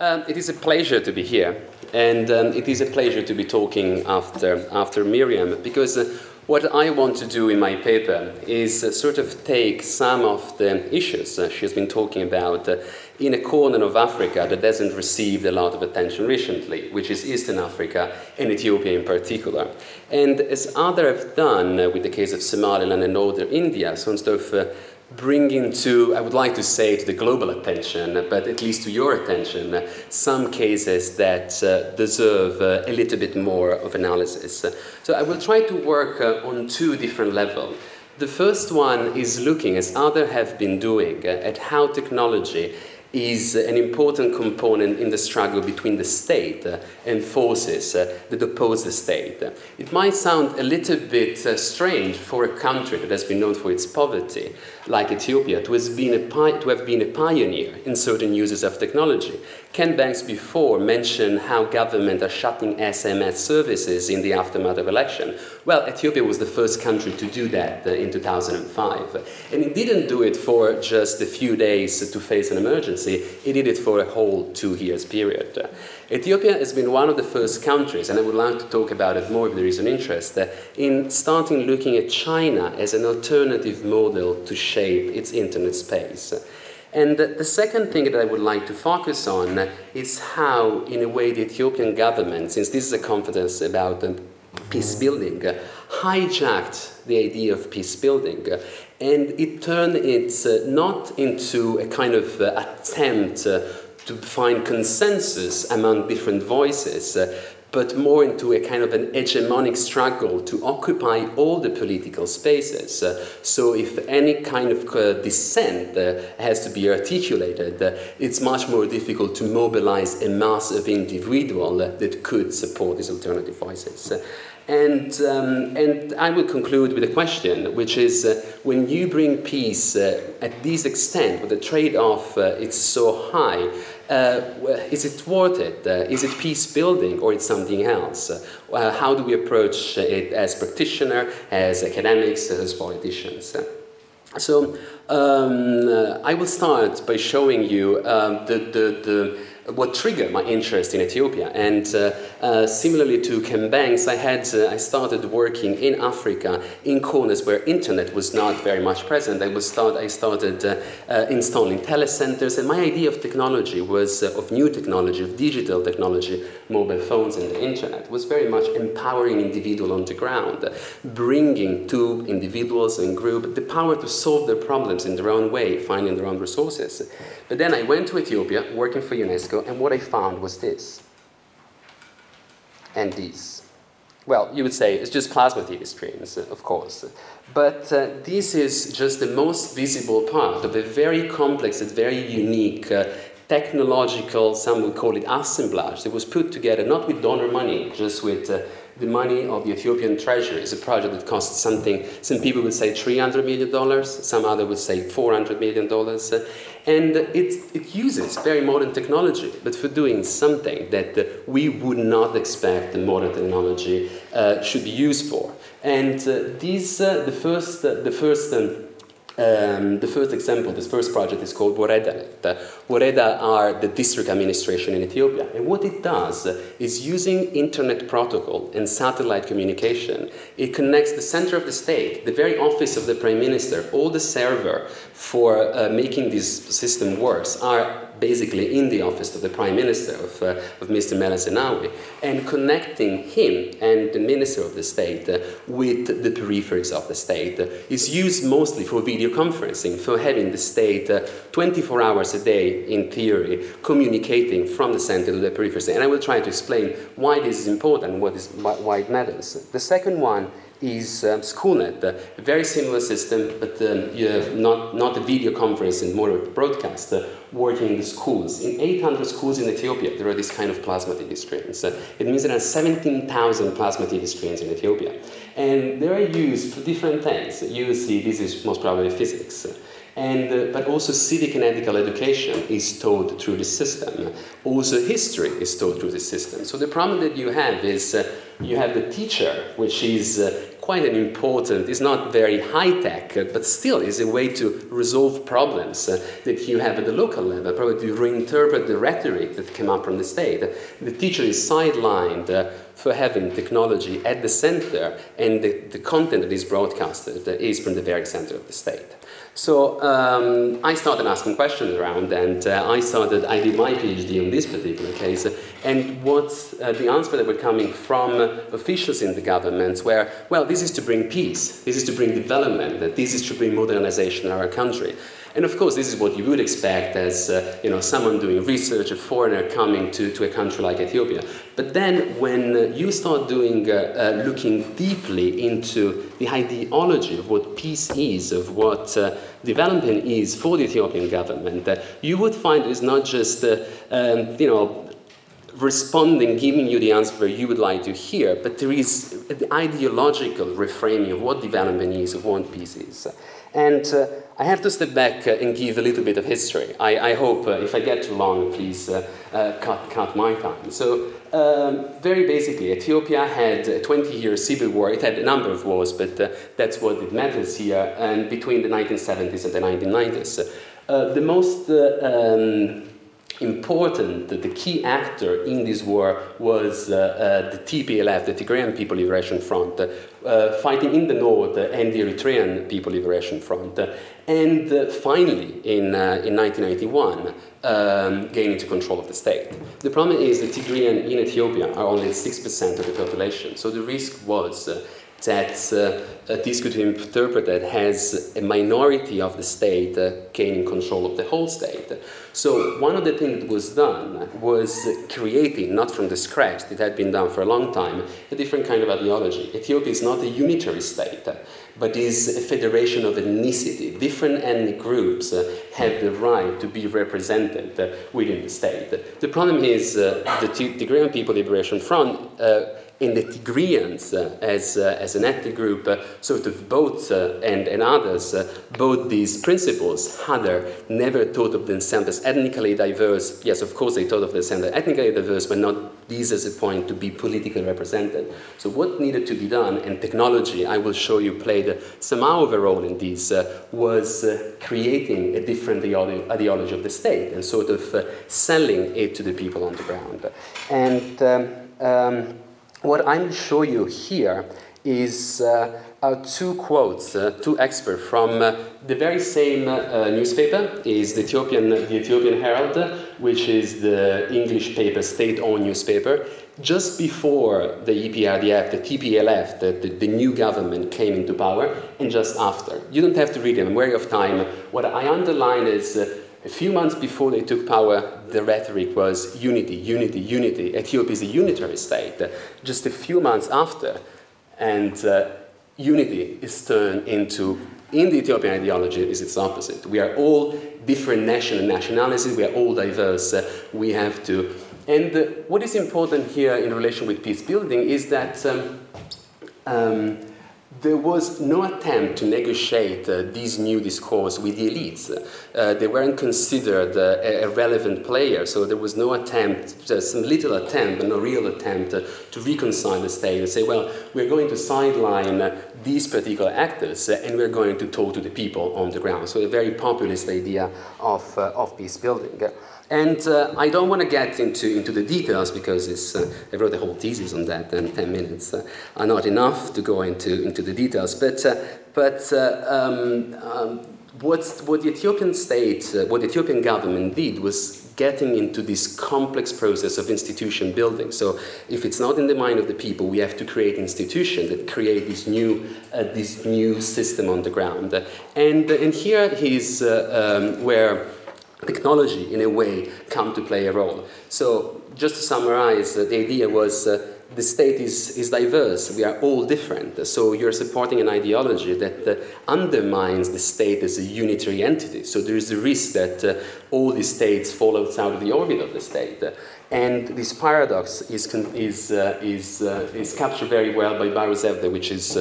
Um, it is a pleasure to be here, and um, it is a pleasure to be talking after, after Miriam, because uh, what I want to do in my paper is uh, sort of take some of the issues uh, she has been talking about uh, in a corner of Africa that hasn't received a lot of attention recently, which is Eastern Africa and Ethiopia in particular. And as others have done uh, with the case of Somaliland and Northern India, uh, bringing to, I would like to say, to the global attention, but at least to your attention, some cases that uh, deserve uh, a little bit more of analysis. So I will try to work uh, on two different levels. The first one is looking, as others have been doing, at how technology is an important component in the struggle between the state and forces uh, that oppose the state. It might sound a little bit uh, strange for a country that has been known for its poverty, like Ethiopia, to, been a pi- to have been a pioneer in certain uses of technology. Ken Banks before mentioned how government are shutting SMS services in the aftermath of election. Well, Ethiopia was the first country to do that uh, in 2005. And it didn't do it for just a few days to face an emergency, it did it for a whole two years period. Ethiopia has been one of the first countries, and I would like to talk about it more if there is an interest, in starting looking at China as an alternative model to shape its internet space. And the second thing that I would like to focus on is how, in a way, the Ethiopian government, since this is a conference about um, peace building, hijacked the idea of peace building and it turned it uh, not into a kind of uh, attempt uh, to find consensus among different voices, uh, but more into a kind of an hegemonic struggle to occupy all the political spaces. Uh, so, if any kind of uh, dissent uh, has to be articulated, uh, it's much more difficult to mobilize a mass of individuals that could support these alternative voices. And, um, and I will conclude with a question, which is uh, when you bring peace uh, at this extent, where the trade off uh, is so high, uh, is it worth it? Uh, is it peace building or it's something else? Uh, how do we approach it as practitioners, as academics, as politicians? So um, I will start by showing you um, the, the, the what triggered my interest in Ethiopia. And uh, uh, similarly to Ken Banks, I had uh, I started working in Africa in corners where internet was not very much present. I was start I started uh, uh, installing telecenters, and my idea of technology was uh, of new technology, of digital technology, mobile phones and the internet was very much empowering individual on the ground, bringing to individuals and group the power to solve their problems in their own way, finding their own resources. But then I went to Ethiopia, working for UNESCO, and what I found was this. And this. Well, you would say it's just plasma TV screens, of course. But uh, this is just the most visible part of a very complex and very unique uh, technological, some would call it assemblage, that was put together not with donor money, just with uh, the money of the Ethiopian treasury is a project that costs something, some people would say $300 million, some other would say $400 million. And it, it uses very modern technology, but for doing something that we would not expect the modern technology uh, should be used for. And uh, these, uh, the first, the first um, um, the first example, this first project is called Woreda. Woreda are the district administration in Ethiopia. And what it does is using internet protocol and satellite communication, it connects the center of the state, the very office of the prime minister, all the server for uh, making this system works are basically in the office of the Prime Minister, of, uh, of Mr. Meles Zenawi, and connecting him and the Minister of the State uh, with the peripheries of the state uh, is used mostly for video conferencing, for having the state uh, 24 hours a day, in theory, communicating from the center to the peripheries. And I will try to explain why this is important, what is, why it matters. The second one is um, SchoolNet, a very similar system, but um, you have not, not a video conference and more a broadcast uh, working in the schools. In 800 schools in Ethiopia, there are this kind of plasma TV screens. Uh, it means there are 17,000 plasma TV screens in Ethiopia. And they are used for different things. You see, this is most probably physics. And, uh, but also civic and ethical education is taught through the system. Also history is taught through the system. So the problem that you have is uh, you have the teacher, which is uh, quite an important, it's not very high tech, but still is a way to resolve problems uh, that you have at the local level, probably to reinterpret the rhetoric that came up from the state. The teacher is sidelined uh, for having technology at the center, and the, the content that is broadcasted is from the very center of the state. So um, I started asking questions around, and uh, I started. I did my PhD on this particular case, and what uh, the answers that were coming from officials in the government were, well, this is to bring peace, this is to bring development, that this is to bring modernization in our country. And of course, this is what you would expect as uh, you know, someone doing research, a foreigner coming to, to a country like Ethiopia. But then when uh, you start doing, uh, uh looking deeply into the ideology of what peace is, of what uh, development is for the Ethiopian government, uh, you would find it's not just um, you know, responding, giving you the answer you would like to hear, but there is the ideological reframing of what development is, of what peace is. And uh, I have to step back uh, and give a little bit of history. I, I hope uh, if I get too long, please uh, uh, cut, cut my time. So, um, very basically, Ethiopia had a 20 year civil war. It had a number of wars, but uh, that's what it matters here, and between the 1970s and the 1990s. the most um, important, that the key actor in this war was uh, uh, the TPLF, the Tigrayan People Liberation Front, uh, fighting in the north and the Eritrean People Liberation Front. and uh, finally, in, uh, in 1991, um, gaining control of the state. The problem is the Tigrayan in Ethiopia are only 6% of the population, so the risk was uh, that uh, this could be interpreted as a minority of the state uh, gaining control of the whole state. So one of the things that was done was creating, not from the scratch, it had been done for a long time, a different kind of ideology. Ethiopia is not a unitary state, but is a federation of ethnicity. Different ethnic groups uh, have the right to be represented uh, within the state. The problem is uh, the Tigrayan People Liberation Front in the Tigrayans uh, as, uh, as an ethnic group, uh, sort of both and, and others, both these principles, Hadar, never thought of themselves as ethnically diverse. Yes, of course, they thought of themselves as ethnically diverse, but not these as a point to be politically represented. So, what needed to be done, and technology, I will show you, played somehow of a role in this, was creating a different ideology of the state and sort of selling it to the people on the ground. And um, um, what I'm show you here is uh, uh, two quotes, uh, two experts from uh, the very same uh, newspaper is the Ethiopian, the Ethiopian Herald, which is the English paper, state-owned newspaper. Just before the EPRDF, the TPLF, the, the, the, new government came into power, and just after. You don't have to read them, I'm wary of time. What I underline is uh, a few months before they took power, the rhetoric was unity, unity, unity. Ethiopia is a unitary state. Just a few months after, and uh, unity is turned into, in the Ethiopian ideology, is its opposite. We are all different national nationalities, we are all diverse. Uh, we have to. And uh, what is important here in relation with peace building is that. Um, um, there was no attempt to negotiate uh, this new discourse with the elites. Uh, they weren't considered uh, a, relevant player, so there was no attempt, just some little attempt, but no real attempt uh, to reconcile the state and say, well, we're going to sideline uh, these particular actors uh, and we're going to talk to the people on the ground. So a very populist idea of, of peace building. And uh, I don't want to get into, into the details because uh, I wrote a whole thesis on that, and 10 minutes uh, are not enough to go into, into the details. But, uh, but uh, um, um, what the Ethiopian state, uh, what the Ethiopian government did was getting into this complex process of institution building. So if it's not in the mind of the people, we have to create institutions that create this new, this new system on the ground. And, and here is um, where technology, in a way, come to play a role. So, just to summarize, uh, the idea was uh, the state is, is diverse, we are all different. So, you're supporting an ideology that uh, undermines the state as a unitary entity. So, there is a risk that uh, all the states fall outside of the orbit of the state. And this paradox is, is, uh, is, uh, is captured very well by Bahru Zewde, which is,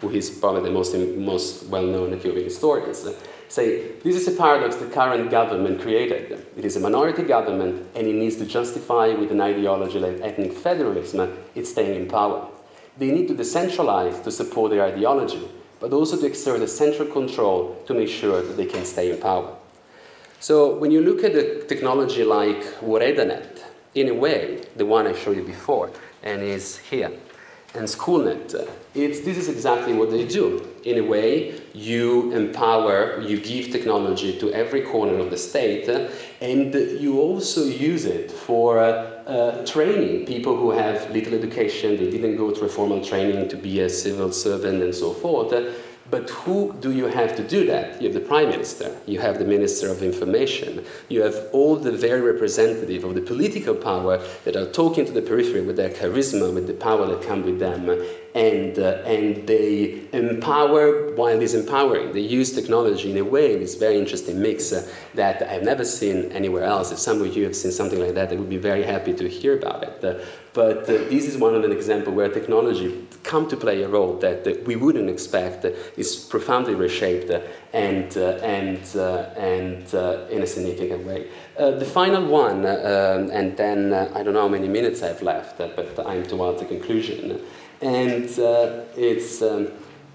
who is probably the most, most well known Ethiopian historian say this is a paradox the current government created. It is a minority government and it needs to justify with an ideology like ethnic federalism its staying in power. They need to decentralize to support their ideology, but also to exert a central control to make sure that they can stay in power. So when you look at a technology like WoredaNet, in a way, the one I showed you before, and is here, and SchoolNet, it's, this is exactly what they do. In a way, you empower, you give technology to every corner of the state, and you also use it for uh, uh, training people who have little education, they didn't go through formal training to be a civil servant and so forth. But who do you have to do that? You have the Prime Minister, you have the Minister of Information, you have all the very representative of the political power that are talking to the periphery with their charisma, with the power that comes with them, and, uh, and they empower while disempowering. They use technology in a way, this very interesting mix uh, that I've never seen anywhere else. If some of you have seen something like that, I would be very happy to hear about it. Uh, but uh, this is one of an example where technology come to play a role that, we wouldn't expect uh, is profoundly reshaped uh, and, and, and in a significant way. the final one, um, and then I don't know how many minutes I have left, but I'm towards the conclusion. And it's um,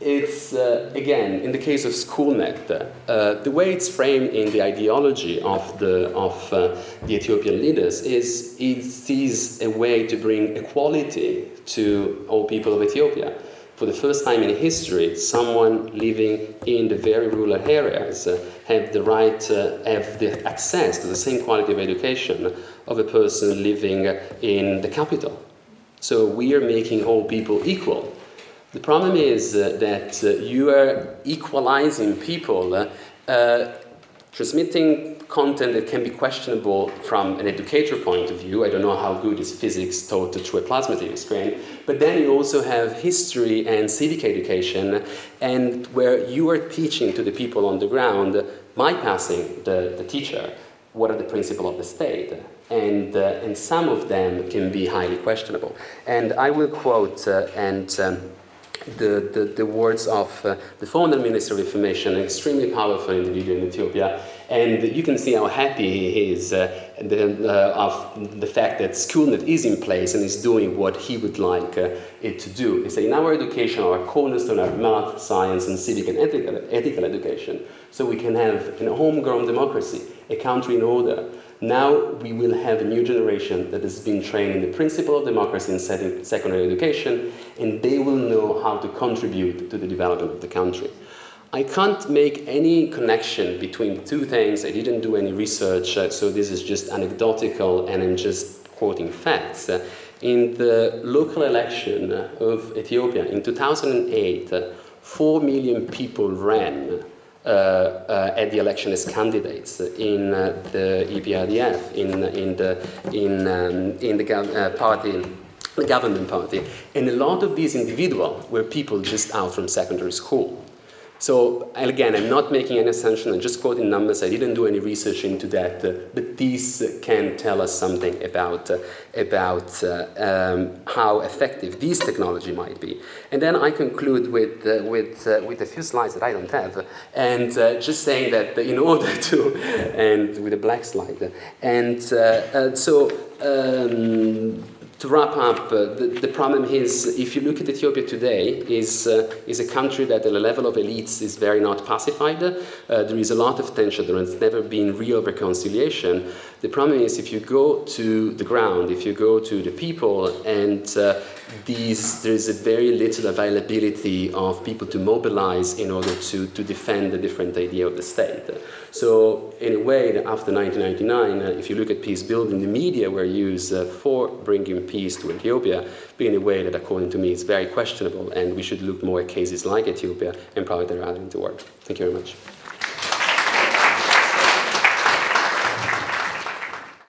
it's uh, again in the case of schoolnet uh, the way it's framed in the ideology of the of uh, the ethiopian leaders is it sees a way to bring equality to all people of ethiopia. For the first time in history someone living in the very rural areas uh, have the right uh, have the access to the same quality of education of a person living in the capital so we are making all people equal the problem is uh, that uh, you are equalizing people, uh, transmitting content that can be questionable from an educator point of view. I don't know how good is physics taught through a plasma TV screen. But then you also have history and civic education, and where you are teaching to the people on the ground, bypassing the, the teacher, what are the principles of the state. And, uh, and some of them can be highly questionable. And I will quote uh, and um, the, the, the, words of uh, the former Minister of Information, an extremely powerful individual in Ethiopia, and you can see how happy he is uh, the, uh, of the fact that SchoolNet is in place and is doing what he would like uh, it to do. He said, in our education, our cornerstone are math, science, and civic and ethical, ethical education, so we can have a homegrown democracy, a country in order, now we will have a new generation that has been trained in the principle of democracy in secondary education, and they will know how to contribute to the development of the country. I can't make any connection between two things. I didn't do any research, uh, so this is just anecdotal and I'm just quoting facts. In the local election of Ethiopia in 2008, uh, 4 million people ran at the election as candidates in uh, the EPRDF, in, in the, in, um, in the party the government party. And a lot of these individuals were people just out from secondary school. So again, I'm not making any assumption, I'm just quoting numbers. I didn't do any research into that, uh, but these can tell us something about, uh, about uh, um, how effective this technology might be. And then I conclude with, uh, with, with a few slides that I don't have, and just saying that in order to, and with a black slide, and so um, to wrap up, uh, the, the, problem is if you look at Ethiopia today, is uh, is a country that at the level of elites is very not pacified. Uh, there is a lot of tension. There has never been real reconciliation. The problem is if you go to the ground, if you go to the people, and uh, these, there is a very little availability of people to mobilize in order to, to defend a different idea of the state. So, in a way, after 1999, uh, if you look at peace building, the media were used uh, for bringing peace to Ethiopia, but in a way that, according to me, is very questionable, and we should look more at cases like Ethiopia and probably the other in the world. Thank you very much.